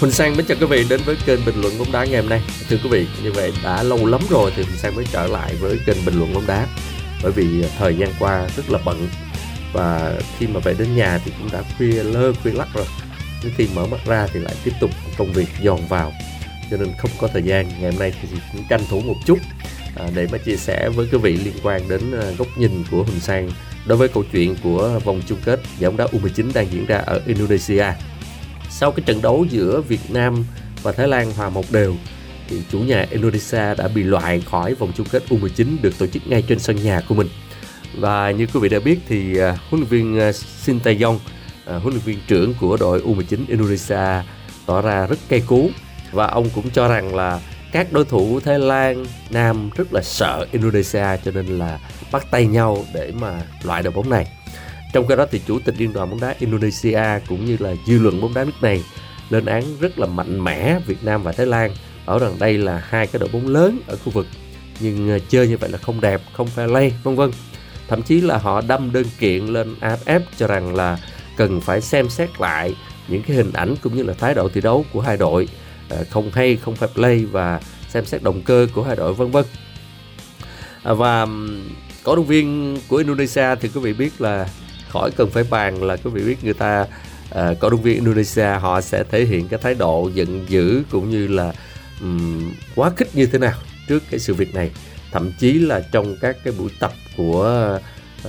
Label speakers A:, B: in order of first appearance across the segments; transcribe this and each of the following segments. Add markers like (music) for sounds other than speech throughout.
A: Huỳnh Sang mến chào quý vị đến với kênh bình luận bóng đá ngày hôm nay. Thưa quý vị, như vậy đã lâu lắm rồi thì Huỳnh Sang mới trở lại với kênh bình luận bóng đá. Bởi vì thời gian qua rất là bận và khi mà về đến nhà thì cũng đã khuya lơ khuya lắc rồi. Đến khi mở mắt ra thì lại tiếp tục công việc dòn vào cho nên không có thời gian. Ngày hôm nay thì cũng tranh thủ một chút à, để mà chia sẻ với quý vị liên quan đến à, góc nhìn của Huỳnh Sang đối với câu chuyện của vòng chung kết giải bóng đá U19 đang diễn ra ở Indonesia. Sau cái trận đấu giữa Việt Nam và Thái Lan hòa một đều thì chủ nhà Indonesia đã bị loại khỏi vòng chung kết U19 được tổ chức ngay trên sân nhà của mình. Và như quý vị đã biết thì uh, huấn luyện viên uh, Shin Tae-yong, uh, huấn luyện viên trưởng của đội U19 Indonesia tỏ ra rất cay cú và ông cũng cho rằng là các đối thủ Thái Lan, Nam rất là sợ Indonesia cho nên là bắt tay nhau để mà loại đội bóng này. Trong cái đó thì chủ tịch liên đoàn bóng đá Indonesia cũng như là dư luận bóng đá nước này lên án rất là mạnh mẽ Việt Nam và Thái Lan ở rằng đây là hai cái đội bóng lớn ở khu vực nhưng ờ, chơi như vậy là không đẹp, không fair play, vân vân. Thậm chí là họ đâm đơn kiện lên AFF cho rằng là cần phải xem xét lại những cái hình ảnh cũng như là thái độ thi đấu của hai đội ờ, không hay, không fair play và xem xét động cơ của hai đội vân vân. À, và cổ động viên của Indonesia thì quý vị biết là khỏi cần phải bàn là quý vị biết người ta uh, cổ động viên Indonesia họ sẽ thể hiện cái thái độ giận dữ cũng như là um, quá khích như thế nào trước cái sự việc này. Thậm chí là trong các cái buổi tập của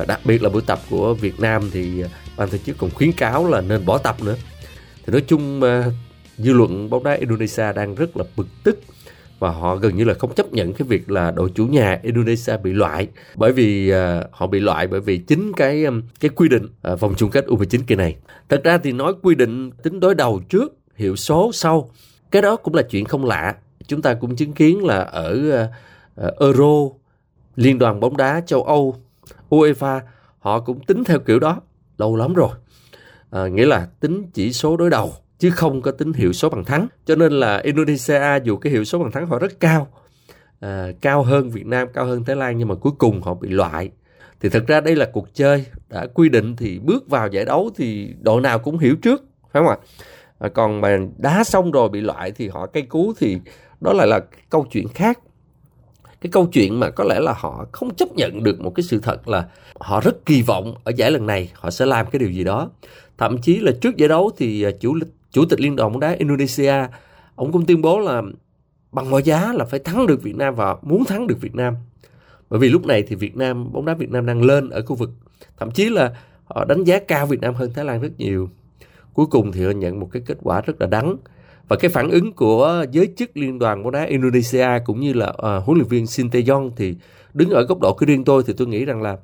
A: uh, đặc biệt là buổi tập của Việt Nam thì ban tổ chức còn khuyến cáo là nên bỏ tập nữa. Thì nói chung uh, dư luận bóng đá Indonesia đang rất là bực tức và họ gần như là không chấp nhận cái việc là đội chủ nhà Indonesia bị loại bởi vì uh, họ bị loại bởi vì chính cái um, cái quy định uh, vòng chung kết U19 kỳ này. Thật ra thì nói quy định tính đối đầu trước, hiệu số sau, cái đó cũng là chuyện không lạ. Chúng ta cũng chứng kiến là ở uh, Euro, Liên đoàn bóng đá châu Âu, UEFA họ cũng tính theo kiểu đó lâu lắm rồi. À, nghĩa là tính chỉ số đối đầu chứ không có tính hiệu số bằng thắng. Cho nên là Indonesia dù cái hiệu số bằng thắng họ rất cao, à, cao hơn Việt Nam, cao hơn Thái Lan nhưng mà cuối cùng họ bị loại. Thì thật ra đây là cuộc chơi đã quy định thì bước vào giải đấu thì đội nào cũng hiểu trước, phải không ạ? À, còn mà đá xong rồi bị loại thì họ cây cú thì đó lại là câu chuyện khác cái câu chuyện mà có lẽ là họ không chấp nhận được một cái sự thật là họ rất kỳ vọng ở giải lần này họ sẽ làm cái điều gì đó thậm chí là trước giải đấu thì à, chủ chủ tịch liên đoàn bóng đá Indonesia ông cũng tuyên bố là bằng mọi giá là phải thắng được Việt Nam và muốn thắng được Việt Nam. Bởi vì lúc này thì Việt Nam bóng đá Việt Nam đang lên ở khu vực. Thậm chí là họ đánh giá cao Việt Nam hơn Thái Lan rất nhiều. Cuối cùng thì họ nhận một cái kết quả rất là đắng. Và cái phản ứng của giới chức liên đoàn bóng đá Indonesia cũng như là uh, huấn luyện viên Shin Tae-yong thì đứng ở góc độ của riêng tôi thì tôi nghĩ rằng là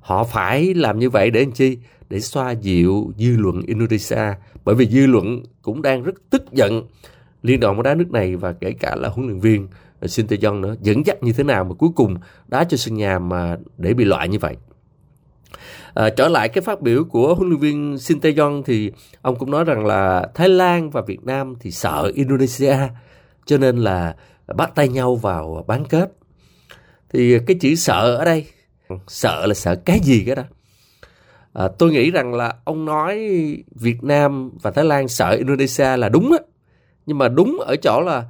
A: họ phải làm như vậy để làm chi? Để xoa dịu dư luận Indonesia bởi vì dư luận cũng đang rất tức giận liên đoàn bóng đá nước này và kể cả là huấn luyện viên ờ, Shin tae nữa dẫn dắt như thế nào mà cuối cùng đá cho sân nhà mà để bị loại như vậy À, trở lại cái phát biểu của huấn luyện viên Shin tae thì ông cũng nói rằng là Thái Lan và Việt Nam thì sợ Indonesia cho nên là bắt tay nhau vào bán kết. Thì cái chữ sợ ở đây, sợ là sợ cái gì cái đó. À, tôi nghĩ rằng là ông nói Việt Nam và Thái Lan sợ Indonesia là đúng á. Nhưng mà đúng ở chỗ là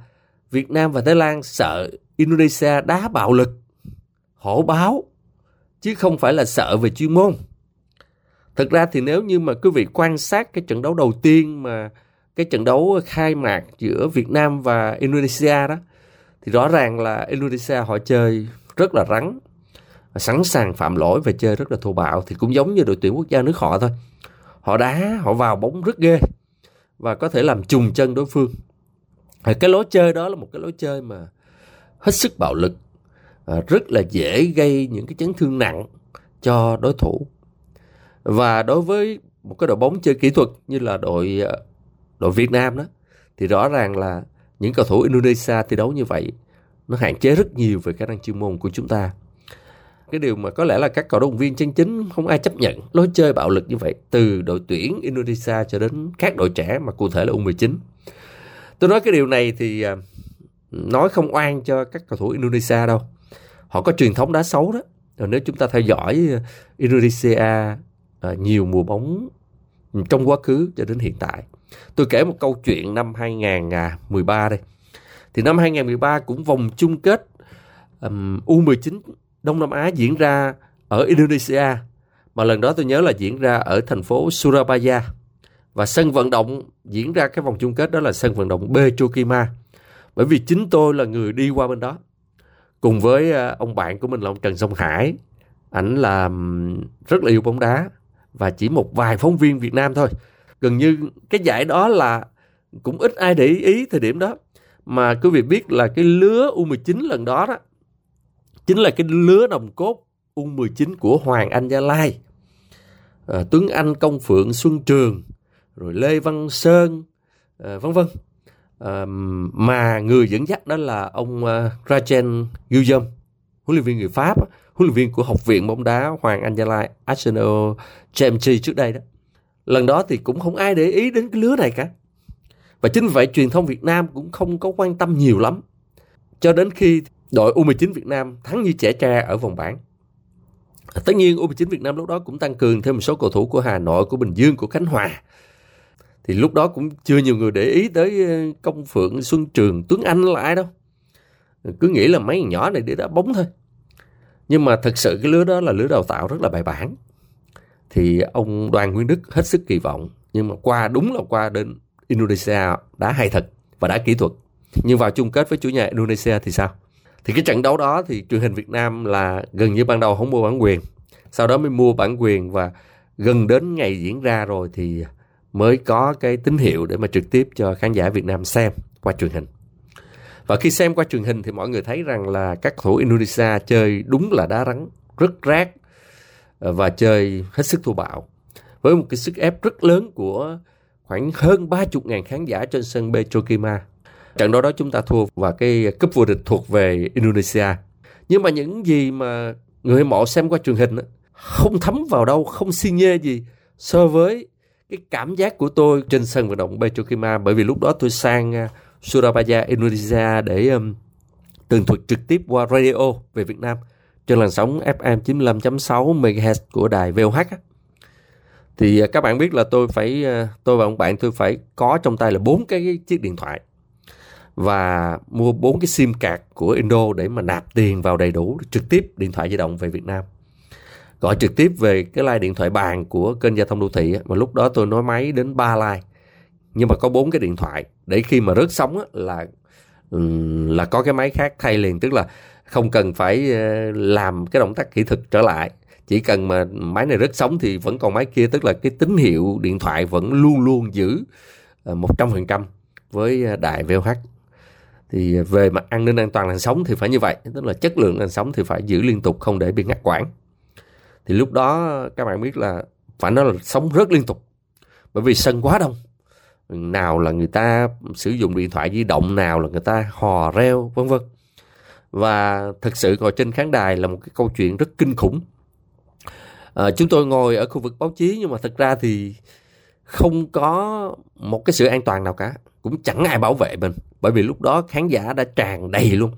A: Việt Nam và Thái Lan sợ Indonesia đá bạo lực, hổ báo, chứ không phải là sợ về chuyên môn. Thực ra thì nếu như mà quý vị quan sát cái trận đấu đầu tiên mà cái trận đấu khai mạc giữa Việt Nam và Indonesia đó thì rõ ràng là Indonesia họ chơi rất là rắn sẵn sàng phạm lỗi và chơi rất là thô bạo thì cũng giống như đội tuyển quốc gia nước họ thôi. Họ đá, họ vào bóng rất ghê và có thể làm trùng chân đối phương. Cái lối chơi đó là một cái lối chơi mà hết sức bạo lực à, rất là dễ gây những cái chấn thương nặng cho đối thủ. Và đối với một cái đội bóng chơi kỹ thuật như là đội à, đội Việt Nam đó, thì rõ ràng là những cầu thủ Indonesia thi đấu như vậy, nó hạn chế rất nhiều về khả năng chuyên môn của chúng ta. Cái điều mà có lẽ là các cầu động viên chân chính không ai chấp nhận lối chơi bạo lực như vậy từ đội tuyển Indonesia cho đến các đội trẻ mà cụ thể là U19. Tôi nói cái điều này thì à, nói không oan cho các cầu thủ Indonesia đâu. Họ có truyền thống đá xấu đó. Rồi nếu chúng ta theo dõi à, Indonesia à, nhiều mùa bóng trong quá khứ cho đến hiện tại Tôi kể một câu chuyện năm 2013 đây. Thì năm 2013 cũng vòng chung kết um, U19 Đông Nam Á diễn ra ở Indonesia. Mà lần đó tôi nhớ là diễn ra ở thành phố Surabaya. Và sân vận động diễn ra cái vòng chung kết đó là sân vận động Petrokima. Bởi vì chính tôi là người đi qua bên đó. Cùng với ờ, ông bạn của mình là ông Trần Sông Hải. Ảnh là rất là yêu bóng đá. Và chỉ một vài phóng viên Việt Nam thôi. Gần như cái giải đó là cũng ít ai để ý thời điểm đó. Mà quý vị biết là cái lứa U19 lần đó đó chính là cái lứa đồng cốt U19 của Hoàng Anh Gia Lai. À, Tuấn Anh Công Phượng Xuân Trường rồi Lê Văn Sơn à, vân vân. À, mà người dẫn dắt đó là ông à, uh, Rajen Guillaume huấn luyện viên người Pháp huấn luyện viên của học viện bóng đá Hoàng Anh Gia Lai Arsenal Chelsea trước đây đó. Lần đó thì cũng không ai để ý đến cái lứa này cả. Và chính vậy truyền thông Việt Nam cũng không có quan tâm nhiều lắm. Cho đến khi đội U19 Việt Nam thắng như trẻ tre ở vòng bảng. Tất nhiên U19 Việt Nam lúc đó cũng tăng cường thêm một số cầu thủ của Hà Nội, của Bình Dương, của Khánh Hòa. Thì lúc đó cũng chưa nhiều người để ý tới ờ, công phượng xuân trường, tuấn anh là ai đâu. Cứ nghĩ là mấy nhỏ này để đá bóng thôi. Nhưng mà thật sự cái lứa đó là lứa đào tạo rất là bài bản. Thì ông đoàn nguyên đức hết sức kỳ vọng, nhưng mà qua, đúng là qua đến indonesia đá hay thật và đá kỹ thuật. Nhưng vào chung kết với chủ nhà indonesia thì sao? Thì cái trận đấu đó thì truyền hình việt nam là gần như ban đầu không mua bản quyền sau đó mới mua bản quyền và gần đến ngày diễn ra rồi thì mới có cái tín hiệu để mà trực tiếp cho khán giả Việt Nam xem qua truyền hình. Và khi xem qua truyền hình thì mọi người thấy rằng là các thủ Indonesia chơi đúng là đá rắn, rất rác ờ, và chơi hết sức thô bạo. Với một cái sức ép rất lớn của khoảng hơn 30.000 khán giả trên sân Petrokima. Trận đấu đó chúng ta thua và cái cúp vô địch thuộc về Indonesia. Nhưng mà những gì mà người hâm mộ xem qua truyền hình không thấm vào đâu, không xi nhê gì so với cái cảm giác của tôi trên sân vận động Petrokima bởi vì lúc đó tôi sang à, Surabaya, Indonesia để um, tường thuật trực tiếp qua radio về Việt Nam trên làn sóng FM 95.6 MHz của đài VOH. Thì à, các bạn biết là tôi phải à, tôi và ông bạn tôi phải có trong tay là bốn cái chiếc điện thoại và mua bốn cái sim card của Indo để mà nạp tiền vào đầy đủ trực tiếp điện thoại di động về Việt Nam. Gọi trực tiếp về cái line điện thoại bàn của kênh giao thông đô thị mà lúc đó tôi nói máy đến 3 line. Nhưng mà có bốn cái điện thoại để khi mà rớt sóng là là có cái máy khác thay liền tức là không cần phải ờ, làm cái động tác kỹ thuật trở lại. Chỉ cần mà máy này rớt sóng thì vẫn còn máy kia tức là cái tín hiệu điện thoại vẫn luôn luôn giữ ờ, một trăm phần trăm với ờ, đài VOH thì về mặt an ninh an toàn làn sóng thì phải như vậy tức là chất lượng làn sóng thì phải giữ liên tục không để bị ngắt quãng. Thì lúc đó các bạn biết là phải nói là sống rất liên tục bởi vì sân quá đông. Nào là người ta sử dụng điện thoại di động nào là người ta hò reo vân vân. Và thực sự ngồi trên khán đài là một cái câu chuyện rất kinh khủng. À, chúng tôi ngồi ở khu vực báo chí nhưng mà thật ra thì không có một cái sự an toàn nào cả cũng chẳng ai bảo vệ mình bởi vì lúc đó khán giả đã tràn đầy luôn.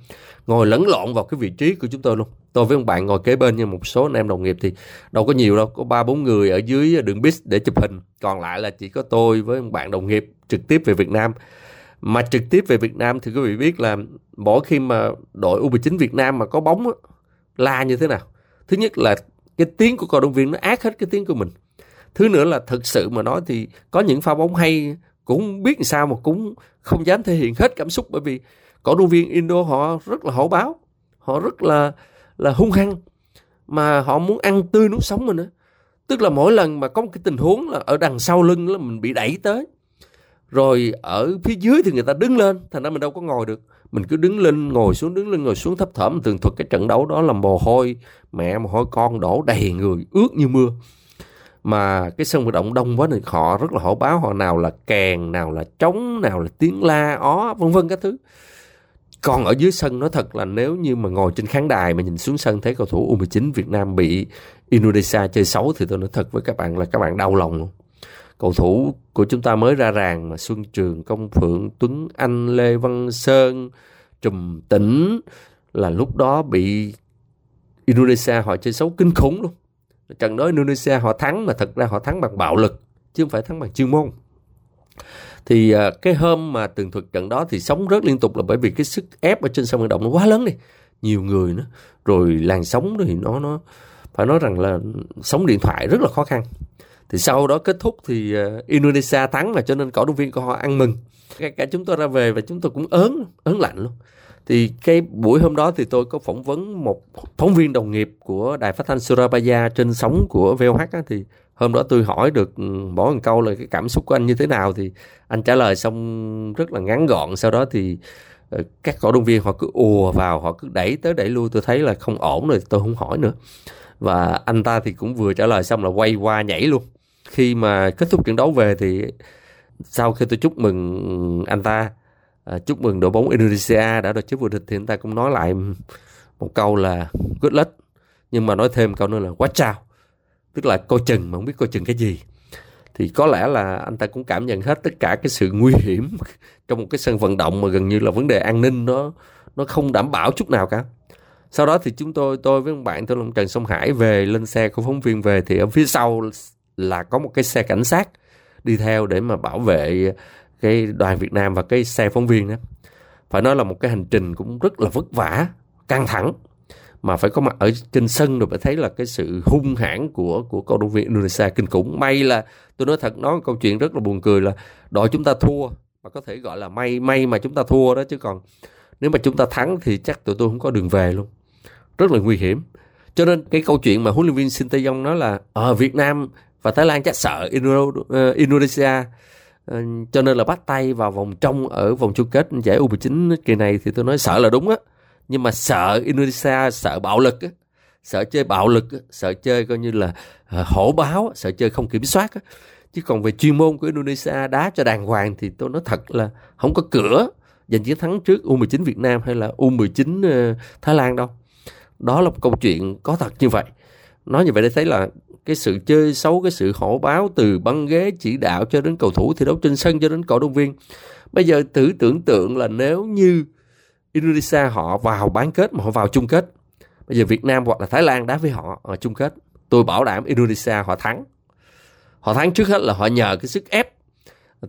A: Ngồi lẫn lộn vào cái vị trí của chúng tôi luôn. Tôi với ông bạn ngồi kế bên nhưng một số anh em đồng nghiệp thì đâu có nhiều đâu. Có ba, bốn người ở dưới đường bus để chụp hình. Còn lại là chỉ có tôi với ông bạn đồng nghiệp trực tiếp về Việt Nam. Mà trực tiếp về Việt Nam thì quý vị biết là mỗi khi mà đội U19 Việt Nam mà có bóng la như thế nào? Thứ nhất là cái tiếng của cổ động viên nó ác hết cái tiếng của mình. Thứ nữa là thực sự mà nói thì có những pha bóng hay cũng biết sao mà cũng không dám thể hiện hết cảm xúc, bởi vì cổ động viên Indo họ rất là hổ báo, họ rất là là hung hăng mà họ muốn ăn tươi nuốt sống mình nữa tức là mỗi lần mà có một cái tình huống là ở đằng sau lưng là mình bị đẩy tới. Rồi ở phía dưới thì người ta đứng lên, thành ra mình đâu có ngồi được. Mình cứ đứng lên, ngồi xuống, đứng lên, ngồi xuống thấp thỏm. Tường thuật cái trận đấu đó là mồ hôi, mẹ mồ hôi, con đổ đầy người, ướt như mưa mà cái sân vận động đông quá thì họ rất là hổ báo họ nào là kèn nào là trống nào là tiếng la ó vân vân các thứ còn ở dưới sân nói thật là nếu như mà ngồi trên khán đài mà nhìn xuống sân thấy cầu thủ U19 Việt Nam bị Indonesia chơi xấu thì tôi nói thật với các bạn là các bạn đau lòng luôn. Cầu thủ của chúng ta mới ra ràng mà Xuân Trường, Công Phượng, Tuấn Anh, Lê Văn Sơn, Trùm Tĩnh là lúc đó bị Indonesia họ chơi xấu kinh khủng luôn. Trận đối Indonesia họ thắng mà thật ra họ thắng bằng bạo lực chứ không phải thắng bằng chuyên môn. thì à, cái hôm mà tường thuật trận đó thì sóng rớt liên tục là bởi vì cái sức ép ở trên sân vận động nó quá lớn đi nhiều người nữa. Rồi làn sóng thì nó nó phải nói rằng là sóng điện thoại rất là khó khăn. Thì sau đó kết thúc thì à, Indonesia thắng là cho nên cổ động viên của họ ăn mừng. Cả, cả chúng tôi ra về và chúng tôi cũng ớn ớn lạnh luôn thì cái buổi hôm đó thì tôi có phỏng vấn một phóng viên đồng nghiệp của đài phát thanh Surabaya trên sóng của VOH á, thì hôm đó tôi hỏi được ừ, bỏ một câu là cái cảm xúc của anh như thế nào thì anh trả lời xong rất là ngắn gọn. Sau đó thì ờ, các cổ động viên họ cứ ùa vào họ cứ đẩy tới đẩy lui. Tôi thấy là không ổn rồi tôi không hỏi nữa. Và anh ta thì cũng vừa trả lời xong là quay qua nhảy luôn. Khi mà kết thúc trận đấu về thì sau khi tôi chúc mừng anh ta à, chúc mừng đội bóng Indonesia đã đoạt chức vô địch thì chúng ta cũng nói lại một câu là good luck. Nhưng mà nói thêm câu nữa là quá chào tức là coi chừng mà không biết coi chừng cái gì. Thì có lẽ là anh ta cũng cảm nhận hết tất cả cái sự nguy hiểm (laughs) trong một cái sân vận động mà gần như là vấn đề an ninh nó nó không đảm bảo chút nào cả. Sau đó thì chúng tôi tôi với ông bạn tôi là Trần Sông Hải về lên xe của phóng viên về thì ở phía sau là có một cái xe cảnh sát đi theo để mà bảo vệ cái đoàn Việt Nam và cái xe phóng viên đó phải nói là một cái hành trình cũng rất là vất vả, căng thẳng. Mà phải có mặt ở trên sân rồi phải thấy là cái sự hung hãn của của cầu động viên Indonesia kinh khủng. May là, tôi nói thật, nói một câu chuyện rất là buồn cười là đội chúng ta thua, mà có thể gọi là may may mà chúng ta thua đó chứ còn nếu mà chúng ta thắng thì chắc tụi tôi không có đường về luôn. Rất là nguy hiểm. Cho nên cái câu chuyện mà huấn luyện viên Sinteyong nói là ở Việt Nam và Thái Lan chắc sợ ờ, Indonesia. Ờ, cho nên là bắt tay vào vòng trong ở vòng chung kết giải U19 kỳ này thì tôi nói sợ là đúng á. Nhưng mà sợ Indonesia sợ bạo lực á sợ chơi bạo lực á, sợ chơi coi như là ờ, hổ báo sợ chơi không kiểm soát á. chứ còn về chuyên môn của Indonesia đá cho đàng hoàng thì tôi nói thật là không có cửa giành chiến thắng trước U19 Việt Nam hay là U19 ờ, Thái Lan đâu. Đó là một câu chuyện có thật như vậy. Nói như vậy để thấy là cái sự chơi xấu, cái sự hổ báo từ băng ghế chỉ đạo cho đến cầu thủ thi đấu trên sân cho đến cổ động viên. Bây giờ thử tưởng tượng là nếu như Indonesia họ vào bán kết mà họ vào chung kết. Bây giờ Việt Nam hoặc là Thái Lan đá với họ ở chung kết. Tôi bảo đảm Indonesia họ thắng. Họ thắng trước hết là họ nhờ cái sức ép,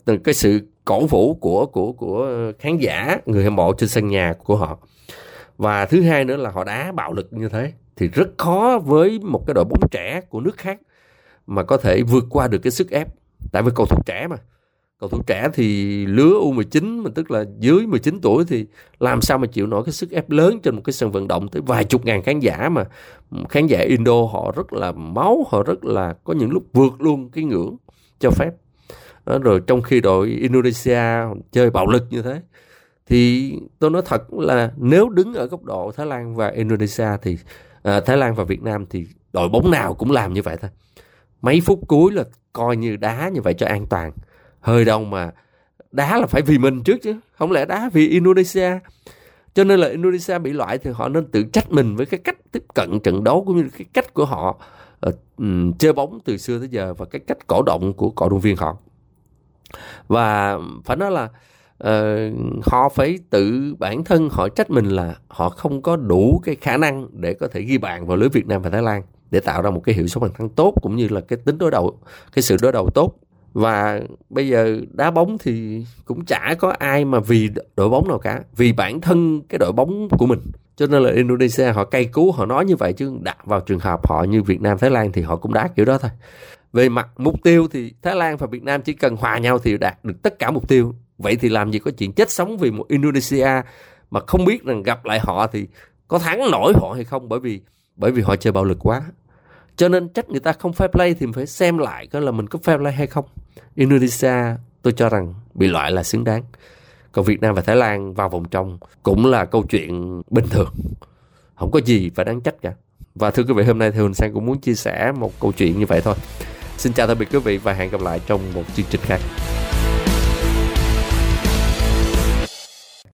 A: từ cái sự cổ vũ của của của khán giả, người hâm mộ trên sân nhà của họ và thứ hai nữa là họ đá bạo lực như thế thì rất khó với một cái đội bóng trẻ của nước khác mà có thể vượt qua được cái sức ép. Tại vì cầu thủ trẻ mà. Cầu thủ trẻ thì lứa U19 mà tức là dưới 19 tuổi thì làm sao mà chịu nổi cái sức ép lớn trên một cái sân vận động tới vài chục ngàn khán giả mà. Khán giả Indo họ rất là máu họ rất là có những lúc vượt luôn cái ngưỡng cho phép. Đó, rồi trong khi đội Indonesia chơi bạo lực như thế thì tôi nói thật là nếu đứng ở góc độ Thái Lan và Indonesia thì à, Thái Lan và Việt Nam thì đội bóng nào cũng làm như vậy thôi. Mấy phút cuối là coi như đá như vậy cho an toàn. Hơi đâu mà đá là phải vì mình trước chứ không lẽ đá vì Indonesia? Cho nên là Indonesia bị loại thì họ nên tự trách mình với cái cách tiếp cận trận đấu cũng như cái cách của họ uh, chơi bóng từ xưa tới giờ và cái cách cổ động của cổ động viên họ. Và phải nói là uh, họ phải tự bản thân họ trách mình là họ không có đủ cái khả năng để có thể ghi bàn vào lưới Việt Nam và Thái Lan để tạo ra một cái hiệu số bàn thắng tốt cũng như là cái tính đối đầu cái sự đối đầu tốt. Và bây giờ đá bóng thì cũng chả có ai mà vì đội bóng nào cả vì bản thân cái đội bóng của mình. Cho nên là Indonesia họ cay cú họ nói như vậy chứ đặt vào trường hợp họ như Việt Nam Thái Lan thì họ cũng đá kiểu đó thôi. Về mặt mục tiêu thì Thái Lan và Việt Nam chỉ cần hòa nhau thì đạt được tất cả mục tiêu vậy thì làm gì có chuyện chết sống vì một Indonesia mà không biết rằng gặp lại họ thì có thắng nổi họ hay không? Bởi vì bởi vì họ chơi bạo lực quá. Cho nên trách người ta không fair play thì mình phải xem lại coi là mình có fair play hay không. Indonesia tôi cho rằng bị loại là xứng đáng. Còn Việt Nam và Thái Lan vào vòng trong cũng là câu chuyện bình thường. Không có gì phải đáng trách cả. Và thưa quý vị, hôm nay thì Huỳnh Sang cũng muốn chia sẻ một câu chuyện như vậy thôi. Xin chào tạm biệt quý vị và hẹn gặp lại trong một chương trình khác.